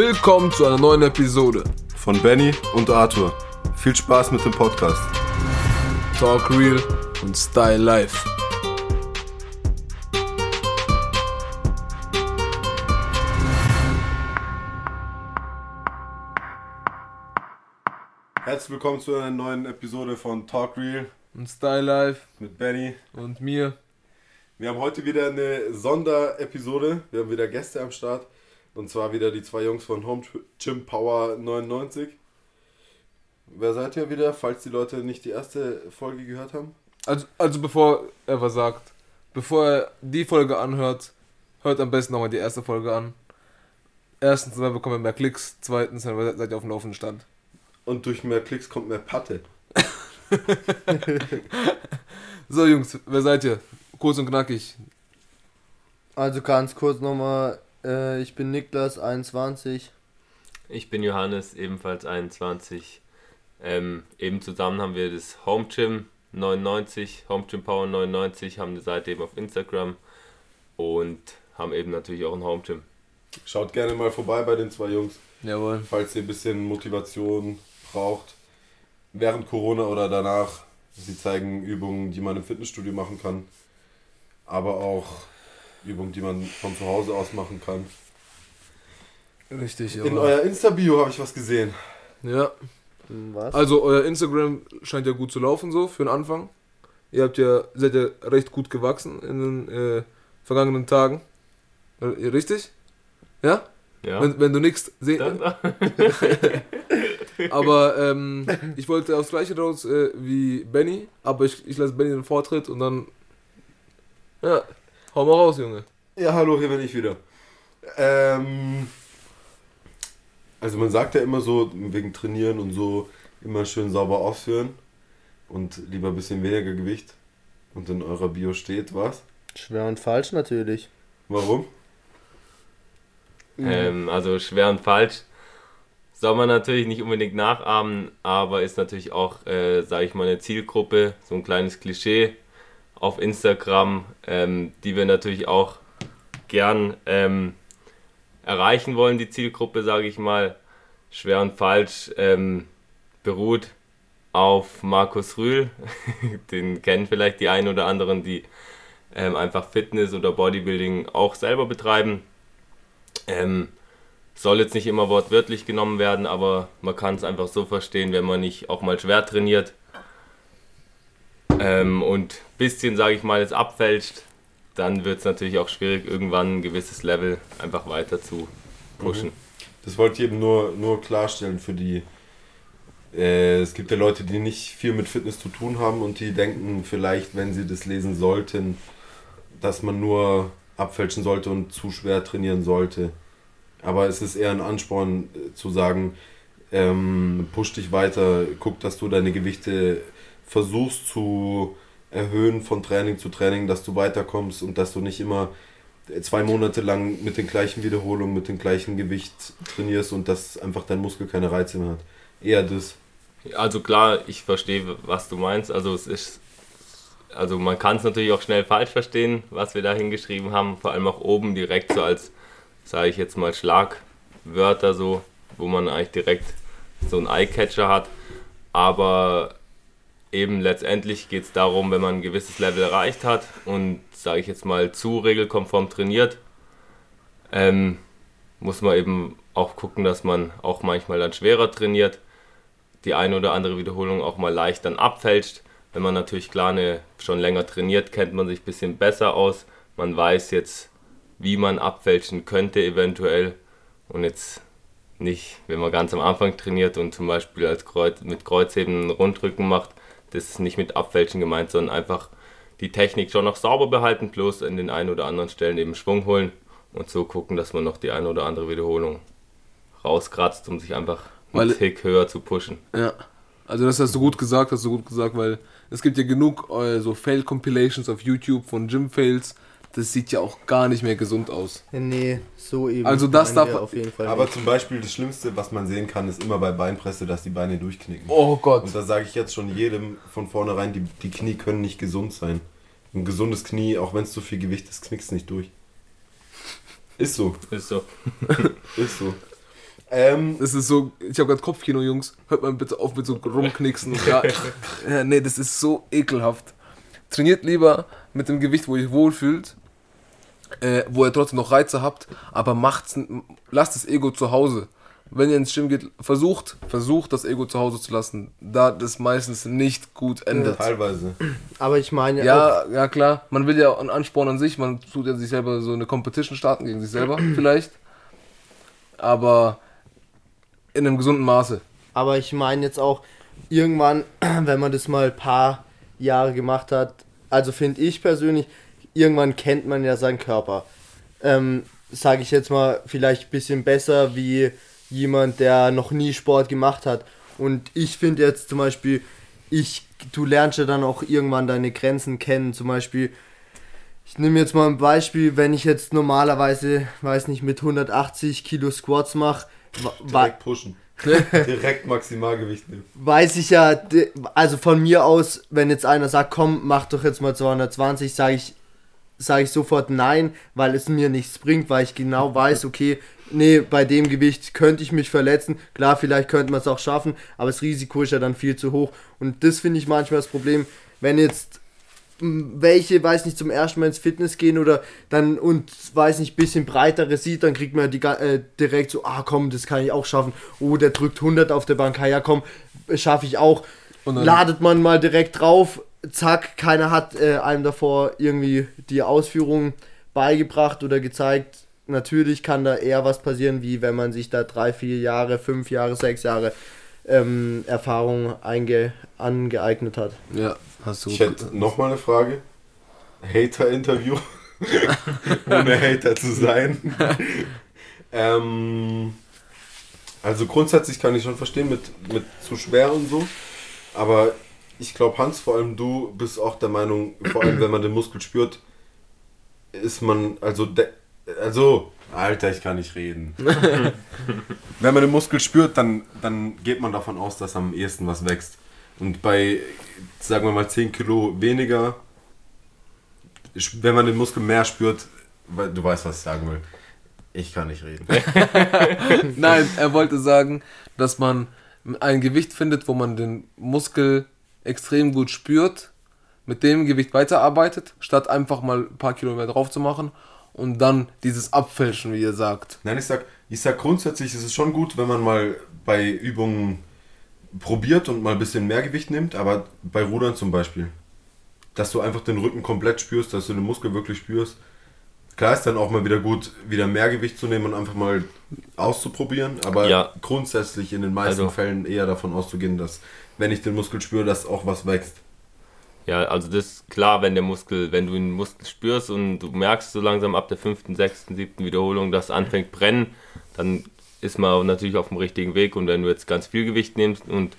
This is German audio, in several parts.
Willkommen zu einer neuen Episode von Benny und Arthur. Viel Spaß mit dem Podcast. Talk Real und Style Life. Herzlich willkommen zu einer neuen Episode von Talk Real Und Style Life mit Benny. und mir. Wir haben heute wieder eine Sonderepisode. Wir haben wieder Gäste am Start. Und zwar wieder die zwei Jungs von Home Gym Power 99. Wer seid ihr wieder, falls die Leute nicht die erste Folge gehört haben? Also, also bevor er was sagt, bevor er die Folge anhört, hört am besten nochmal die erste Folge an. Erstens, dann bekommen wir mehr Klicks. Zweitens, dann seid ihr auf dem laufenden Stand. Und durch mehr Klicks kommt mehr Patte. So Jungs, wer seid ihr? Kurz und knackig. Also ganz kurz nochmal, äh, ich bin Niklas, 21. Ich bin Johannes, ebenfalls 21. Ähm, eben zusammen haben wir das Home Gym 99, Home Gym Power 99, haben eine Seite eben auf Instagram und haben eben natürlich auch ein Home Gym. Schaut gerne mal vorbei bei den zwei Jungs, Jawohl. falls ihr ein bisschen Motivation braucht. Während Corona oder danach. Sie zeigen Übungen, die man im Fitnessstudio machen kann. Aber auch Übungen, die man von zu Hause aus machen kann. Richtig, In euer Insta-Bio habe ich was gesehen. Ja, Was? also euer Instagram scheint ja gut zu laufen so für den Anfang. Ihr habt ja, seid ja recht gut gewachsen in den äh, vergangenen Tagen. Äh, Richtig? Ja? Ja. Wenn, wenn du nichts sehen. Dann- Aber ähm, ich wollte aufs gleiche raus äh, wie Benny, aber ich, ich lasse Benny den Vortritt und dann. Ja, hau mal raus, Junge. Ja, hallo, hier bin ich wieder. Ähm, also man sagt ja immer so, wegen Trainieren und so, immer schön sauber ausführen und lieber ein bisschen weniger Gewicht. Und in eurer Bio steht was? Schwer und falsch natürlich. Warum? ähm, also schwer und falsch. Soll man natürlich nicht unbedingt nachahmen, aber ist natürlich auch, äh, sage ich mal, eine Zielgruppe, so ein kleines Klischee auf Instagram, ähm, die wir natürlich auch gern ähm, erreichen wollen, die Zielgruppe, sage ich mal. Schwer und falsch ähm, beruht auf Markus Rühl. Den kennen vielleicht die einen oder anderen, die ähm, einfach Fitness oder Bodybuilding auch selber betreiben. Ähm, soll jetzt nicht immer wortwörtlich genommen werden, aber man kann es einfach so verstehen, wenn man nicht auch mal schwer trainiert ähm, und ein bisschen, sage ich mal, jetzt abfälscht, dann wird es natürlich auch schwierig, irgendwann ein gewisses Level einfach weiter zu pushen. Das wollte ich eben nur, nur klarstellen für die. Äh, es gibt ja Leute, die nicht viel mit Fitness zu tun haben und die denken vielleicht, wenn sie das lesen sollten, dass man nur abfälschen sollte und zu schwer trainieren sollte. Aber es ist eher ein Ansporn äh, zu sagen, ähm, push dich weiter, guck, dass du deine Gewichte versuchst zu erhöhen von Training zu Training, dass du weiterkommst und dass du nicht immer zwei Monate lang mit den gleichen Wiederholungen, mit dem gleichen Gewicht trainierst und dass einfach dein Muskel keine Reize mehr hat. Eher das. Also klar, ich verstehe, was du meinst. Also es ist, also man kann es natürlich auch schnell falsch verstehen, was wir da hingeschrieben haben. Vor allem auch oben direkt so als, sage ich jetzt mal, Schlagwörter so, wo man eigentlich direkt so einen Eyecatcher hat. Aber eben letztendlich geht es darum, wenn man ein gewisses Level erreicht hat und, sage ich jetzt mal, zu regelkonform trainiert, ähm, muss man eben auch gucken, dass man auch manchmal dann schwerer trainiert, die eine oder andere Wiederholung auch mal leicht dann abfälscht. Wenn man natürlich klar eine, schon länger trainiert, kennt man sich ein bisschen besser aus. Man weiß jetzt, wie man abfälschen könnte eventuell und jetzt nicht, wenn man ganz am Anfang trainiert und zum Beispiel als Kreuz, mit Kreuzheben einen Rundrücken macht, das ist nicht mit Abfälschen gemeint, sondern einfach die Technik schon noch sauber behalten, bloß in den einen oder anderen Stellen eben Schwung holen und so gucken, dass man noch die eine oder andere Wiederholung rauskratzt, um sich einfach Weil- einen Tick höher zu pushen. Ja. Also das hast du gut gesagt, hast du gut gesagt, weil es gibt ja genug äh, so Fail-Compilations auf YouTube von Gym-Fails. Das sieht ja auch gar nicht mehr gesund aus. Nee, so eben. Also das darf- auf jeden Fall Aber nicht. zum Beispiel das Schlimmste, was man sehen kann, ist immer bei Beinpresse, dass die Beine durchknicken. Oh Gott. Und da sage ich jetzt schon jedem von vornherein, die, die Knie können nicht gesund sein. Ein gesundes Knie, auch wenn es zu viel Gewicht ist, knickst nicht durch. Ist so, Ist so. ist so. Ähm, Das ist so, ich habe gerade Kopfkino, Jungs. Hört mal bitte auf mit so rumknicksen. Ja, nee, das ist so ekelhaft. Trainiert lieber mit dem Gewicht, wo ihr wohlfühlt, äh, wo ihr trotzdem noch Reize habt, aber macht's, lasst das Ego zu Hause. Wenn ihr ins Gym geht, versucht, versucht das Ego zu Hause zu lassen, da das meistens nicht gut endet. teilweise. Aber ich meine, auch, Ja, ja klar, man will ja einen Ansporn an sich, man tut ja sich selber so eine Competition starten gegen sich selber vielleicht. Aber in einem gesunden Maße. aber ich meine jetzt auch irgendwann, wenn man das mal ein paar Jahre gemacht hat, also finde ich persönlich, irgendwann kennt man ja seinen Körper. Ähm, Sage ich jetzt mal, vielleicht ein bisschen besser wie jemand, der noch nie Sport gemacht hat. Und ich finde jetzt zum Beispiel, ich, du lernst ja dann auch irgendwann deine Grenzen kennen. Zum Beispiel, ich nehme jetzt mal ein Beispiel, wenn ich jetzt normalerweise, weiß nicht, mit 180 Kilo Squats mache, Direkt pushen. Direkt Maximalgewicht nehmen. weiß ich ja, also von mir aus, wenn jetzt einer sagt, komm, mach doch jetzt mal 220, sage ich, sage ich sofort nein, weil es mir nichts bringt, weil ich genau weiß, okay, nee, bei dem Gewicht könnte ich mich verletzen. Klar, vielleicht könnte man es auch schaffen, aber das Risiko ist ja dann viel zu hoch. Und das finde ich manchmal das Problem, wenn jetzt welche, weiß nicht, zum ersten Mal ins Fitness gehen oder dann und weiß nicht, bisschen breitere sieht, dann kriegt man die äh, direkt so, ah komm, das kann ich auch schaffen. Oh, der drückt 100 auf der Bank, ah, ja komm, schaffe ich auch. Und dann- Ladet man mal direkt drauf, zack, keiner hat äh, einem davor irgendwie die Ausführung beigebracht oder gezeigt. Natürlich kann da eher was passieren, wie wenn man sich da drei, vier Jahre, fünf Jahre, sechs Jahre ähm, Erfahrung angeeignet hat. Ja, hast du Ich hätte nochmal eine Frage. Hater-Interview. Ohne Hater zu sein. ähm, also grundsätzlich kann ich schon verstehen mit, mit zu schwer und so. Aber ich glaube, Hans, vor allem du bist auch der Meinung, vor allem wenn man den Muskel spürt, ist man, also, de, also, Alter, ich kann nicht reden. wenn man den Muskel spürt, dann, dann geht man davon aus, dass am ehesten was wächst. Und bei, sagen wir mal, 10 Kilo weniger, wenn man den Muskel mehr spürt, weil du weißt, was ich sagen will. Ich kann nicht reden. Nein, er wollte sagen, dass man ein Gewicht findet, wo man den Muskel extrem gut spürt, mit dem Gewicht weiterarbeitet, statt einfach mal ein paar Kilo mehr drauf zu machen und dann dieses Abfälschen, wie ihr sagt. Nein, ich sag, ich sag grundsätzlich ist es schon gut, wenn man mal bei Übungen probiert und mal ein bisschen mehr Gewicht nimmt, aber bei Rudern zum Beispiel, dass du einfach den Rücken komplett spürst, dass du den Muskel wirklich spürst. Klar ist dann auch mal wieder gut, wieder mehr Gewicht zu nehmen und einfach mal auszuprobieren, aber Ja. grundsätzlich in den meisten Also- Fällen eher davon auszugehen, dass wenn ich den Muskel spüre, dass auch was wächst. Ja, also das ist klar, wenn der Muskel, wenn du den Muskel spürst und du merkst so langsam ab der fünften, sechsten, siebten Wiederholung, dass es anfängt brennen, dann ist man natürlich auf dem richtigen Weg und wenn du jetzt ganz viel Gewicht nimmst und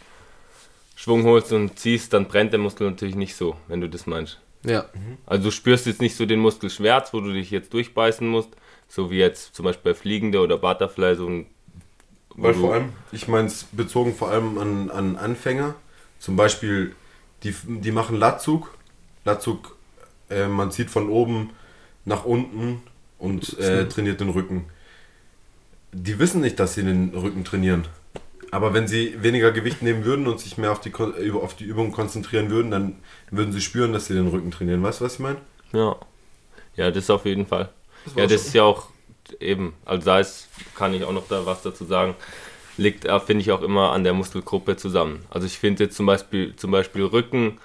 Schwung holst und ziehst, dann brennt der Muskel natürlich nicht so, wenn du das meinst. Ja. Also du spürst jetzt nicht so den Muskelschmerz, wo du dich jetzt durchbeißen musst, so wie jetzt zum Beispiel bei Fliegende oder Butterfly, so ein Weil vor allem, ich meine es bezogen vor allem an, an Anfänger, zum Beispiel, die, die machen Latzug. Latzug, äh, man zieht von oben nach unten und äh, trainiert den Rücken. Die wissen nicht, dass sie den Rücken trainieren. Aber wenn sie weniger Gewicht nehmen würden und sich mehr auf die, auf die Übung konzentrieren würden, dann würden sie spüren, dass sie den Rücken trainieren. Weißt du, was ich meine? Ja. Ja, das auf jeden Fall. war ja, das schon- ist ja auch eben, also da ist, kann ich auch noch da was dazu sagen, liegt, äh, finde ich, auch immer an der Muskelgruppe zusammen. Also ich finde jetzt zum Beispiel, zum Beispiel Rücken,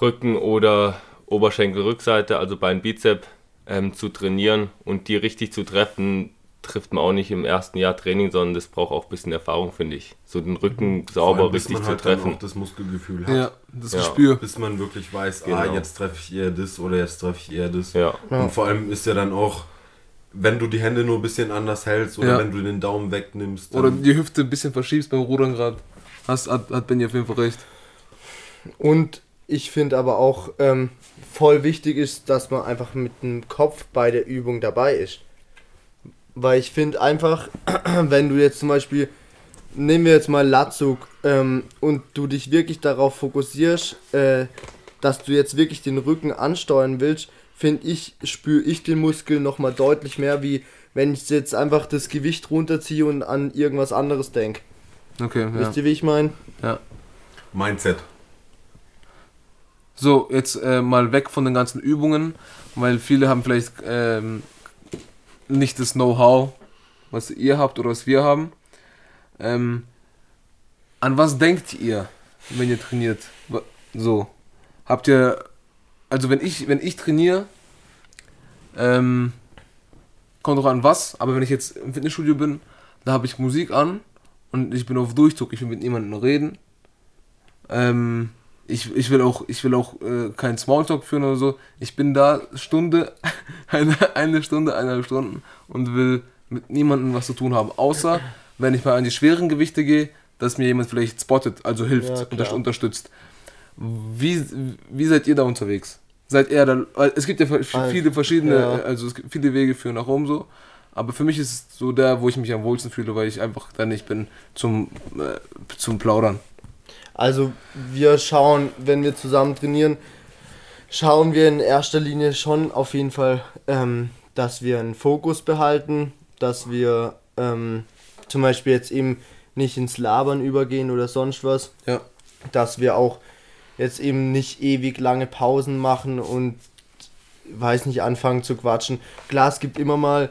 Rücken oder Oberschenkelrückseite, also Bein Bizep, ähm, zu trainieren und die richtig zu treffen, trifft man auch nicht im ersten Jahr Training, sondern das braucht auch ein bisschen Erfahrung, finde ich. So den Rücken sauber allem, richtig man zu halt dann treffen. auch das Muskelgefühl hat. Ja, das Ja. Gespür. Bis man wirklich weiß, ah, Genau. jetzt treffe ich eher das oder jetzt treffe ich eher das. Ja. Ja. Und vor allem ist ja dann auch, wenn du die Hände nur ein bisschen anders hältst oder Ja. wenn du den Daumen wegnimmst. Oder die Hüfte ein bisschen verschiebst beim Rudern gerade. Hast, hat, hat Benny auf jeden Fall recht. Und ich finde aber auch ähm, voll wichtig ist, dass man einfach mit dem Kopf bei der Übung dabei ist. Weil ich finde einfach, wenn du jetzt zum Beispiel, nehmen wir jetzt mal Latzug ähm, und du dich wirklich darauf fokussierst, äh, dass du jetzt wirklich den Rücken ansteuern willst, finde ich, spüre ich den Muskel nochmal deutlich mehr, wie wenn ich jetzt einfach das Gewicht runterziehe und an irgendwas anderes denke. Okay, ja. Wisst ihr, wie ich meine? Mindset. So, jetzt äh, mal weg von den ganzen Übungen, weil viele haben vielleicht ähm, nicht das Know-how, was ihr habt oder was wir haben. Ähm, an was denkt ihr, wenn ihr trainiert? So, habt ihr, also wenn ich, wenn ich trainiere, ähm, kommt auch an was, aber wenn ich jetzt im Fitnessstudio bin, da habe ich Musik an und ich bin auf Durchzug, ich will mit niemandem reden. Ähm, ich, ich will auch, ich will auch äh, keinen Smalltalk führen oder so. Ich bin da Stunde, eine, eine Stunde, eineinhalb Stunden und will mit niemandem was zu tun haben. Außer, wenn ich mal an die schweren Gewichte gehe, dass mir jemand vielleicht spottet, also hilft, Ja, unterstützt. Wie, wie seid ihr da unterwegs? Seid ihr da, es gibt ja viele verschiedene, ja. also es gibt viele Wege führen nach Rom so. Aber für mich ist es so der, wo ich mich am wohlsten fühle, weil ich einfach da nicht bin zum, äh, zum Plaudern. Also wir schauen, wenn wir zusammen trainieren, schauen wir in erster Linie schon auf jeden Fall, ähm, dass wir einen Fokus behalten, dass wir ähm, zum Beispiel jetzt eben nicht ins Labern übergehen oder sonst was, Ja. dass wir auch jetzt eben nicht ewig lange Pausen machen und weiß nicht anfangen zu quatschen. Klar, es gibt immer mal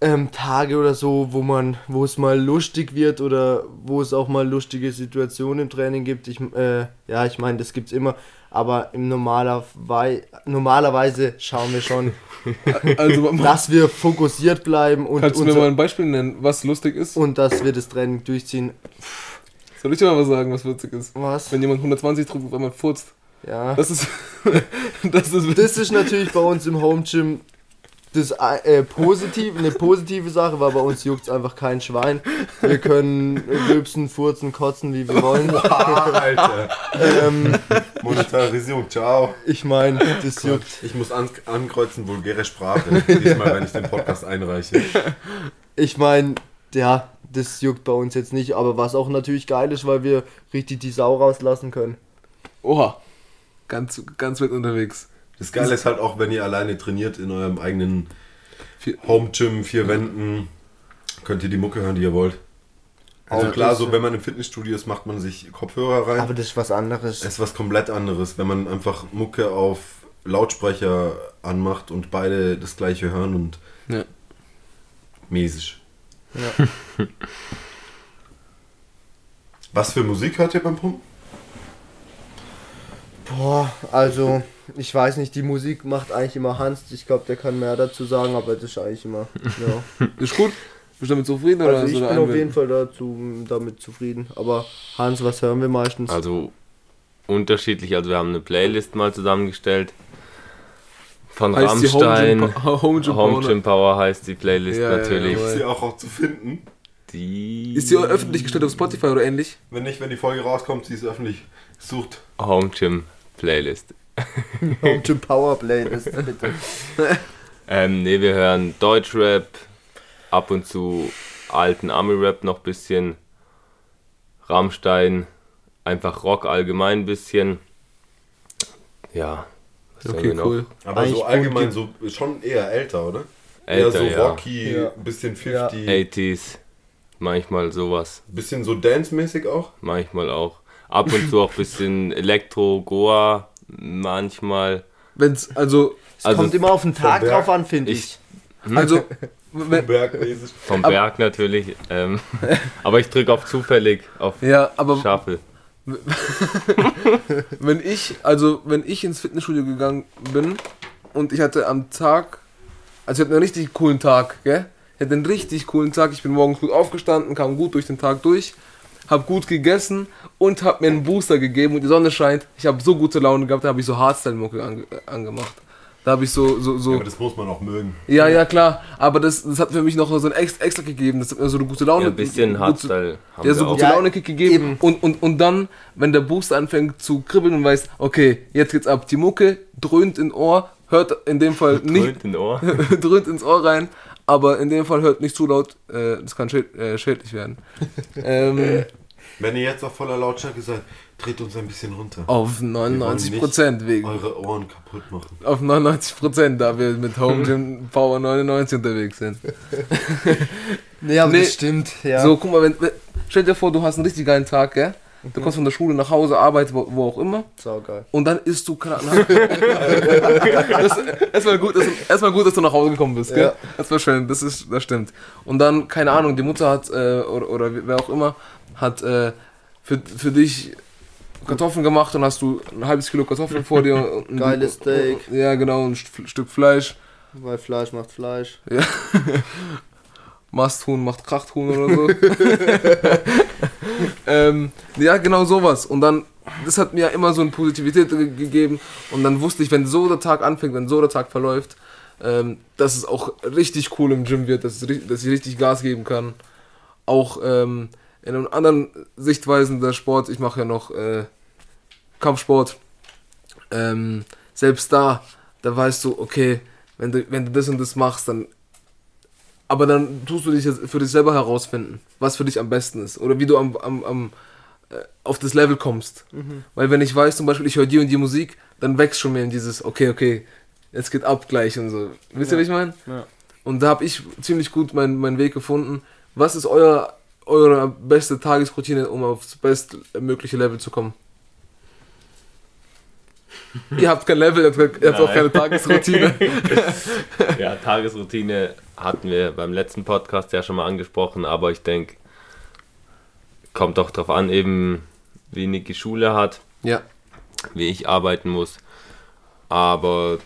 ähm, Tage oder so, wo man, wo es mal lustig wird oder wo es auch mal lustige Situationen im Training gibt. Ich, äh, ja, ich meine, das gibt's immer, aber im normaler Wei normalerweise schauen wir schon, Also, dass wir fokussiert bleiben und, kannst du mir mal ein Beispiel nennen, was lustig ist? und dass wir das Training durchziehen. Soll ich dir mal was sagen, was witzig ist? Was? Wenn jemand 120 drückt, auf einmal furzt. Ja. Das ist. das ist. Das ist natürlich bei uns im Home Gym das äh, positiv, eine positive Sache, weil bei uns juckt einfach kein Schwein. Wir können rülpsen, furzen, kotzen, wie wir wollen. Alter. ähm, Monetarisierung, ciao. ich meine, das juckt. Ich muss an ankreuzen, vulgäre Sprache. Diesmal, wenn ich den Podcast einreiche. Ich meine, ja, das juckt bei uns jetzt nicht, aber was auch natürlich geil ist, weil wir richtig die Sau rauslassen können. Oha. Ganz, ganz weit unterwegs. Das Geile ist halt auch, wenn ihr alleine trainiert in eurem eigenen Vier- Home-Gym, vier Wänden, könnt ihr die Mucke hören, die ihr wollt. Also Auch klar, das, so wenn man im Fitnessstudio ist, macht man sich Kopfhörer rein. Aber das ist was anderes. Es ist was komplett anderes, wenn man einfach Mucke auf Lautsprecher anmacht und beide das gleiche hören und Ja. mäßig. Ja. Was für Musik hört ihr beim Pumpen? Boah, also, ich weiß nicht, die Musik macht eigentlich immer Hans. Ich glaube, der kann mehr dazu sagen, aber das ist eigentlich immer. Ja. Ist gut? Bist du damit zufrieden oder Also ich hast du bin auf jeden? Fall dazu, damit zufrieden. Aber Hans, was hören wir meistens? Also unterschiedlich, also wir haben eine Playlist mal zusammengestellt. Von Heißt Rammstein. Home Gym Pa- Home Gym Home Power? Gym Power heißt die Playlist Ja, ja, natürlich. ja, Ist sie auch, auch zu finden? Die Ist die öffentlich gestellt auf Spotify oder ähnlich? Wenn nicht, wenn die Folge rauskommt, sie ist öffentlich. Sucht. Home Gym Playlist. Home Gym Power Playlist, bitte. Ähm, ne, wir hören Deutschrap, ab und zu alten Ami-Rap noch bisschen, Rammstein, einfach Rock allgemein ein bisschen. Ja, was Okay, wir noch? cool. Aber Eigentlich so allgemein so schon eher älter, oder? Älter, eher so ja. rocky, Ja. bisschen Ja. 50, 80s, manchmal sowas, bisschen so dance-mäßig auch. manchmal auch. Ab und zu auch ein bisschen Elektro, Goa, manchmal. Wenn's, also, Es Also kommt immer auf den Tag Berg- drauf an, finde ich. ich- also, wenn, Bergmäßig. Vom Berg natürlich. Ähm, aber ich drücke auf zufällig auf ja, aber Shuffle. wenn ich, also, wenn ich ins Fitnessstudio gegangen bin und ich hatte am Tag, also ich hatte einen richtig coolen Tag, gell? Ich hatte einen richtig coolen Tag. Ich bin morgens gut aufgestanden, kam gut durch den Tag durch, hab gut gegessen und hab mir einen Booster gegeben und die Sonne scheint. Ich habe so gute Laune gehabt, da habe ich so Hardstyle-Mucke ange angemacht. Da habe ich so, so, so. Ja, aber das muss man auch mögen. Ja, ja, klar. Aber das, das hat für mich noch so ein Ex extra gegeben. Das hat mir so eine gute Laune. Ja, ein bisschen gute- Hardstyle haben Ja, so gute Laune Kick gegeben. eben. Und, und, und dann, wenn der Booster anfängt zu kribbeln und weiß, okay, jetzt geht's ab. Die Mucke dröhnt in Ohr, hört in dem Fall nicht, Dröhnt in Ohr. dröhnt ins Ohr rein, aber in dem Fall hört nicht zu laut, äh, das kann schäd, äh, schädlich werden. ähm, Wenn ihr jetzt auf voller Lautstärke seid, dreht uns ein bisschen runter. Auf Wir wollen 99 Prozent wegen. Eure Ohren kaputt machen. Auf 99 Prozent, da wir mit Home Gym Power 99 unterwegs sind. Nee, aber Nee. das stimmt, ja. So, guck mal, wenn, wenn, stell dir vor, du hast einen richtig geilen Tag, gell? Du kommst von der Schule nach Hause, Arbeit, wo, wo auch immer. Saugeil. Und dann isst du das, erstmal, gut, dass, erstmal gut, dass du nach Hause gekommen bist, gell? Ja. Das war schön, das, ist, das stimmt. Und dann, keine Ahnung, die Mutter hat, äh, oder, oder wer auch immer, hat äh, für, für dich Kartoffeln gemacht und hast du ein halbes Kilo Kartoffeln vor dir. Und Geiles Steak. Ja, genau, ein St- Stück Fleisch. Weil Fleisch macht Fleisch. Masthuhn macht Krachthuhn oder so. ähm, ja, genau sowas. Und dann, das hat mir immer so eine Positivität ge gegeben. Und dann wusste ich, wenn so der Tag anfängt, wenn so der Tag verläuft, ähm, dass es auch richtig cool im Gym wird, dass, es, dass ich richtig Gas geben kann. Auch ähm, in einem anderen Sichtweisen der Sport, ich mache ja noch äh, Kampfsport. Ähm, selbst da, da weißt du, okay, wenn du, wenn du das und das machst, dann aber dann tust du dich jetzt für dich selber herausfinden, was für dich am besten ist. Oder wie du am, am, am, äh, auf das Level kommst. Weil wenn ich weiß, zum Beispiel, ich höre die und die Musik, dann wächst schon mehr in dieses, okay, okay, jetzt geht ab gleich und so. Wisst ihr, Ja. wie ich meine? Ja. Und da habe ich ziemlich gut meinen meinen Weg gefunden. Was ist euer, eure beste Tagesroutine, um aufs bestmögliche Level zu kommen? Ihr habt kein Level, ihr habt, auch keine Tagesroutine. Ja, Tagesroutine hatten wir beim letzten Podcast ja schon mal angesprochen, aber ich denke, kommt doch drauf an, eben wie Niki Schule hat, ja. wie ich arbeiten muss. Aber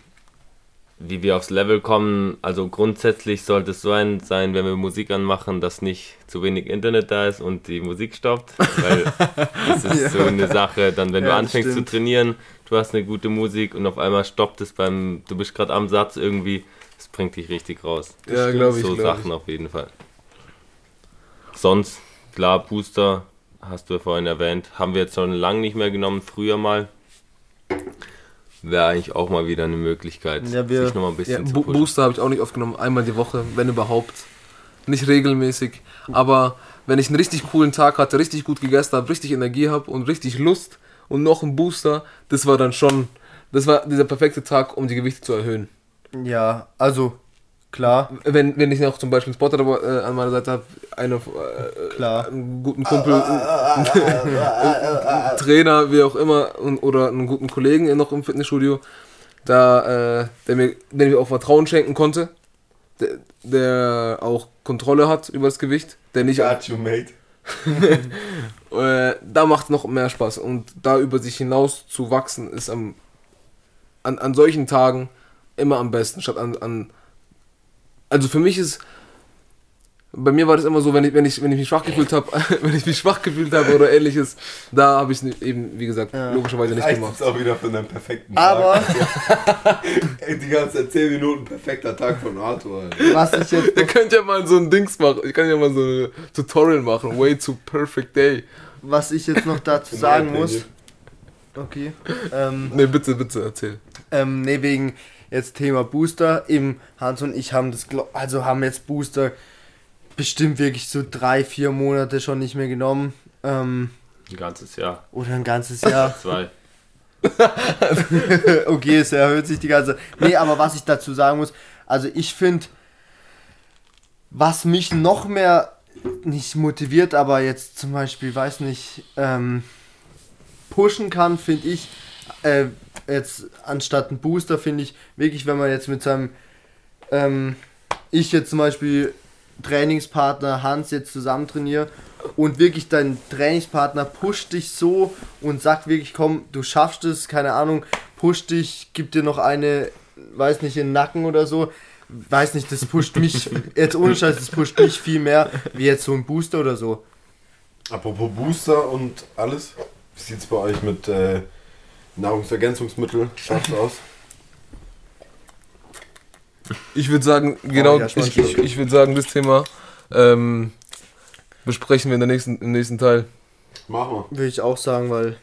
wie wir aufs Level kommen, also grundsätzlich sollte es so ein sein, wenn wir Musik anmachen, dass nicht zu wenig Internet da ist und die Musik stoppt. Weil das ist so eine Sache, dann wenn Ja, du anfängst stimmt. zu trainieren, du hast eine gute Musik und auf einmal stoppt es beim, du bist gerade am Satz irgendwie, das bringt dich richtig raus. Ja, glaube ich. so glaub Sachen auf jeden Fall. Sonst, klar, Booster, hast du ja vorhin erwähnt, haben wir jetzt schon lange nicht mehr genommen, früher mal. Wäre eigentlich auch mal wieder eine Möglichkeit, Ja, wir- sich nochmal ein ich. Ja, bisschen Bo zu pushen. Booster habe ich auch nicht oft genommen, einmal die Woche, wenn überhaupt. Nicht regelmäßig, aber wenn ich einen richtig coolen Tag hatte, richtig gut gegessen habe, richtig Energie habe und richtig Lust und noch einen Booster, das war dann schon, das war dieser perfekte Tag, um die Gewichte zu erhöhen. Ja, also, klar, Wenn, wenn ich noch zum Beispiel einen Spotter äh, an meiner Seite habe, eine, äh, klar. einen guten Kumpel, einen Trainer, wie auch immer, und, oder einen guten Kollegen noch im Fitnessstudio, da, äh, der, mir, der mir auch Vertrauen schenken konnte, der, der auch Kontrolle hat über das Gewicht, der nicht, Got you, mate. äh, da macht noch mehr Spaß. Und da über sich hinaus zu wachsen ist am, an, an solchen Tagen immer am besten, statt an, an also für mich ist bei mir war das immer so, wenn ich, wenn ich, wenn ich mich schwach gefühlt habe, wenn ich mich schwach gefühlt habe oder ähnliches, da habe ich es eben, wie gesagt, Ja. logischerweise nicht gemacht. jetzt auch wieder von deinem perfekten Aber Tag. Ey, die ganze Zeit 10 Minuten perfekter Tag von Arthur. Alter. was ich jetzt Ihr könnt ja mal so ein Dings machen, ich kann ja mal so ein Tutorial machen, way to perfect day. was ich jetzt noch dazu sagen my muss. Okay. Ähm, Ne, bitte, bitte, erzähl. ähm, ne, wegen jetzt Thema Booster. Eben Hans und ich haben das, also haben jetzt Booster bestimmt wirklich so drei, vier Monate schon nicht mehr genommen. Ähm, Ein ganzes Jahr, oder ein ganzes Jahr. zwei. okay, es erhöht sich die ganze Nee, aber was ich dazu sagen muss, also ich finde, was mich noch mehr nicht motiviert, aber jetzt zum Beispiel, weiß nicht, ähm, pushen kann, finde ich, äh, jetzt anstatt ein Booster, finde ich, wirklich, wenn man jetzt mit seinem, ähm, ich jetzt zum Beispiel Trainingspartner Hans jetzt zusammen trainiere und wirklich dein Trainingspartner pusht dich so und sagt wirklich, komm, du schaffst es, keine Ahnung, pusht dich, gibt dir noch eine, weiß nicht, in den Nacken oder so. Weiß nicht, das pusht mich, jetzt ohne Scheiß, das pusht mich viel mehr, wie jetzt so ein Booster oder so. Apropos Booster und alles. Wie sieht's bei euch mit äh, Nahrungsergänzungsmitteln? Schaut's aus? Ich würde sagen, genau, ja, ich, ich, ich würde sagen, das Thema ähm, besprechen wir in der nächsten, im nächsten Teil. Machen wir. Würde ich auch sagen, weil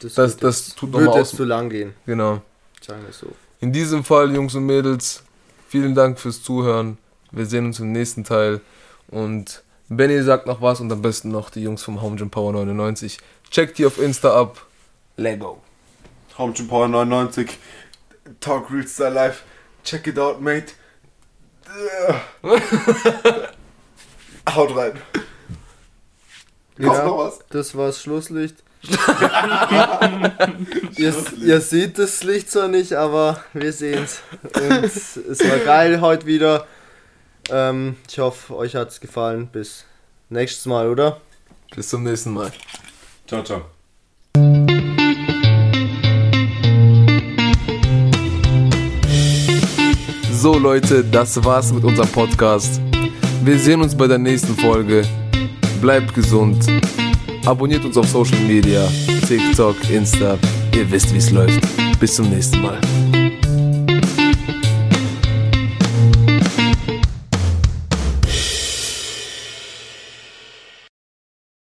das, Das, wird, das tut wird jetzt aus. zu lang gehen, Genau. sagen wir es so. In diesem Fall, Jungs und Mädels, vielen Dank fürs Zuhören. Wir sehen uns im nächsten Teil. Und Benny sagt noch was und am besten noch die Jungs vom Home Gym Power 99. Checkt die auf Insta ab. Lego. Home Gym Power 99. Talk Real Style Life. Check it out, mate. Haut rein. Kommt noch was? Das war das Schlusslicht. ihr, ihr seht das Licht zwar nicht, aber wir sehen's. Und es war geil heute wieder. Ähm, ich hoffe, euch hat's gefallen. Bis nächstes Mal, oder? Bis zum nächsten Mal. Ciao, ciao. So Leute, das war's mit unserem Podcast. Wir sehen uns bei der nächsten Folge. Bleibt gesund. Abonniert uns auf Social Media, TikTok, Insta. Ihr wisst, wie's läuft. Bis zum nächsten Mal.